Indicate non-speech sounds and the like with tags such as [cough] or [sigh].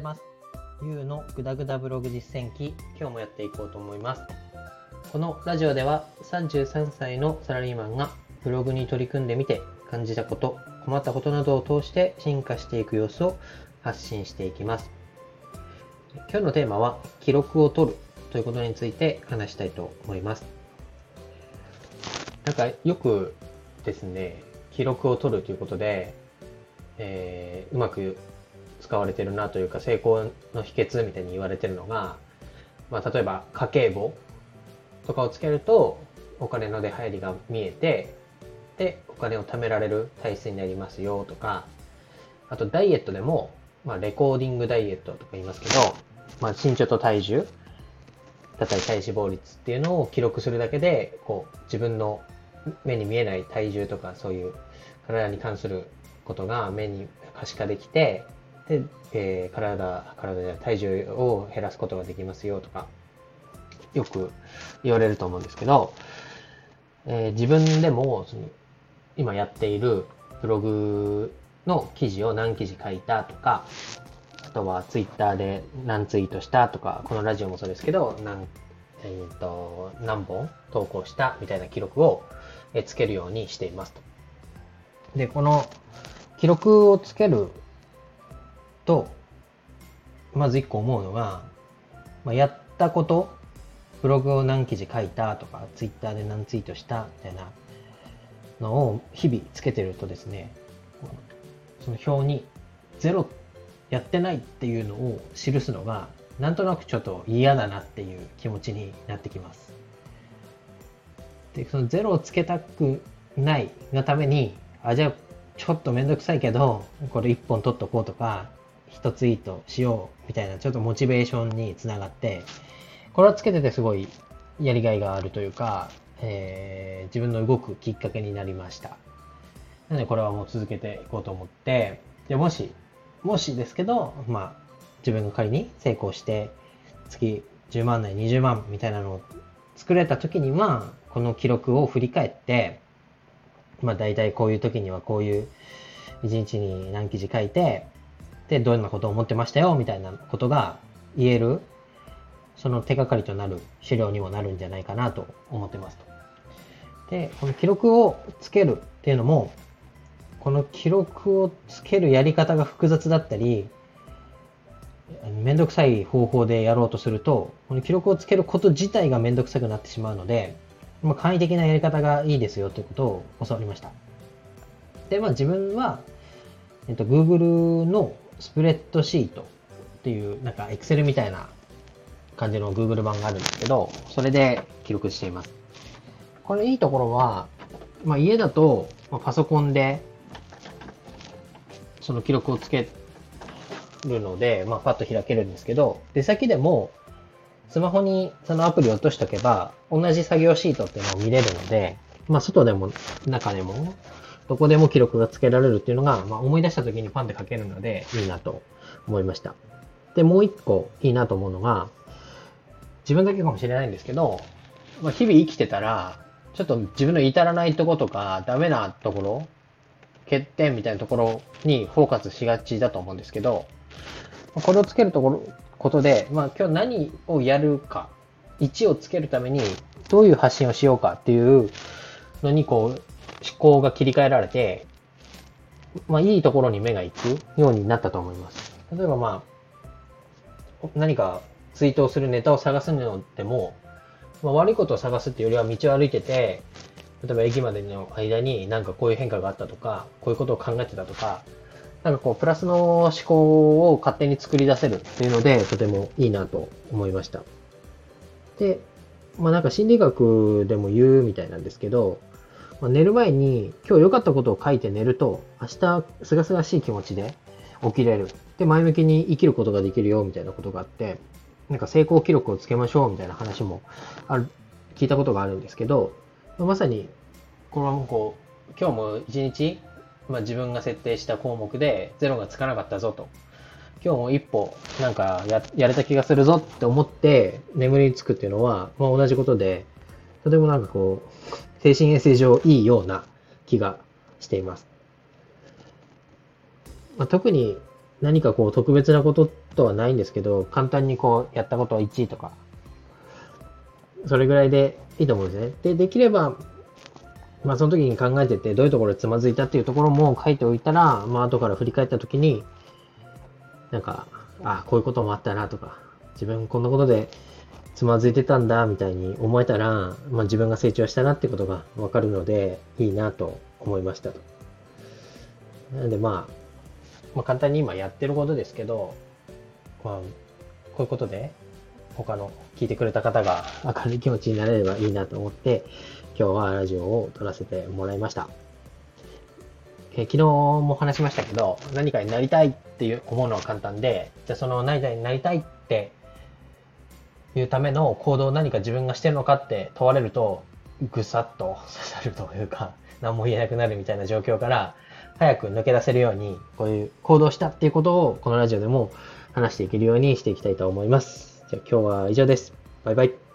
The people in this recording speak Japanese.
います。ゆうのぐだぐだブログ実践記、今日もやっていこうと思います。このラジオでは33歳のサラリーマンがブログに取り組んでみて感じたこと、困ったことなどを通して進化していく様子を発信していきます。今日のテーマは記録を取るということについて話したいと思います。なんかよくですね、記録を取るということで、えー、うまく使われてるなというか成功の秘訣みたいに言われてるのが、まあ、例えば家計簿とかをつけるとお金の出入りが見えてでお金を貯められる体質になりますよとかあとダイエットでも、まあ、レコーディングダイエットとか言いますけど、まあ、身長と体重だったり体脂肪率っていうのを記録するだけでこう自分の目に見えない体重とかそういう体に関することが目に可視化できて、で、えー、体、体で体重を減らすことができますよとか、よく言われると思うんですけど、えー、自分でもその今やっているブログの記事を何記事書いたとか、あとはツイッターで何ツイートしたとか、このラジオもそうですけど、何、えーと、何本投稿したみたいな記録をつけるようにしていますと。で、この記録をつけると、まず一個思うのが、まあ、やったこと、ブログを何記事書いたとか、ツイッターで何ツイートしたみたいなのを日々つけてるとですね、その表にゼロやってないっていうのを記すのが、なんとなくちょっと嫌だなっていう気持ちになってきます。で、そのゼロをつけたくないがために、あ、じゃあちょっとめんどくさいけど、これ一本取っとこうとか、一ツイートしようみたいなちょっとモチベーションにつながって、これはつけててすごいやりがいがあるというか、えー、自分の動くきっかけになりました。なのでこれはもう続けていこうと思って、で、もし、もしですけど、まあ、自分が仮に成功して、月10万内20万みたいなのを作れた時には、この記録を振り返って、まあ大体こういう時にはこういう一日に何記事書いて、で、どんなことを思ってましたよ、みたいなことが言える、その手がかりとなる資料にもなるんじゃないかなと思ってますと。で、この記録をつけるっていうのも、この記録をつけるやり方が複雑だったり、めんどくさい方法でやろうとすると、この記録をつけること自体がめんどくさくなってしまうので、まあ、簡易的なやり方がいいですよということを教わりました。で、まあ自分は、えっと、Google のスプレッドシートっていう、なんか Excel みたいな感じの Google 版があるんですけど、それで記録しています。これいいところは、まあ家だと、まあ、パソコンで、その記録をつけるので、まあパッと開けるんですけど、出先でもスマホにそのアプリを落としとけば、同じ作業シートっていうのを見れるので、まあ、外でも中でも、どこでも記録がつけられるっていうのが、まあ、思い出した時にパンで書けるので、いいなと思いました。で、もう一個いいなと思うのが、自分だけかもしれないんですけど、まあ、日々生きてたら、ちょっと自分の至らないとことか、ダメなところ、欠点みたいなところにフォーカスしがちだと思うんですけど、これをつけるところ、ことで、まあ今日何をやるか、1をつけるためにどういう発信をしようかっていうのにこう思考が切り替えられて、まあいいところに目が行くようになったと思います。例えばまあ、何かツイートをするネタを探すのでも、まあ、悪いことを探すっていうよりは道を歩いてて、例えば駅までの間になんかこういう変化があったとか、こういうことを考えてたとか、なんかこう、プラスの思考を勝手に作り出せるっていうので、とてもいいなと思いました。で、まあなんか心理学でも言うみたいなんですけど、まあ、寝る前に今日良かったことを書いて寝ると、明日すがすがしい気持ちで起きれる。で、前向きに生きることができるよみたいなことがあって、なんか成功記録をつけましょうみたいな話もある、聞いたことがあるんですけど、まさに、これはこう、今日も一日まあ、自分が設定した項目でゼロがつかなかったぞと。今日も一歩なんかややれた気がするぞって思って眠りにつくっていうのは、まあ、同じことで、とてもなんかこう、精神衛生上いいような気がしています。まあ、特に何かこう特別なこととはないんですけど、簡単にこうやったことは1位とか、それぐらいでいいと思うんですね。で、できれば、まあその時に考えてて、どういうところでつまずいたっていうところも書いておいたら、まあ後から振り返った時に、なんか、あ、こういうこともあったなとか、自分こんなことでつまずいてたんだみたいに思えたら、まあ自分が成長したなってことがわかるので、いいなと思いましたと。なのでまあ、まあ簡単に今やってることですけど、まあ、こういうことで、他の聞いてくれた方が明るい気持ちになれればいいなと思って、今日はラジオを撮らせてもらいました。え昨日も話しましたけど、何かになりたいっていう思うのは簡単で、じゃあその何かになりたいっていうための行動を何か自分がしてるのかって問われると、ぐさっと刺 [laughs] さるというか、[laughs] 何も言えなくなるみたいな状況から、早く抜け出せるように、こういう行動したっていうことを、このラジオでも話していけるようにしていきたいと思います。じゃあ今日は以上です。バイバイ。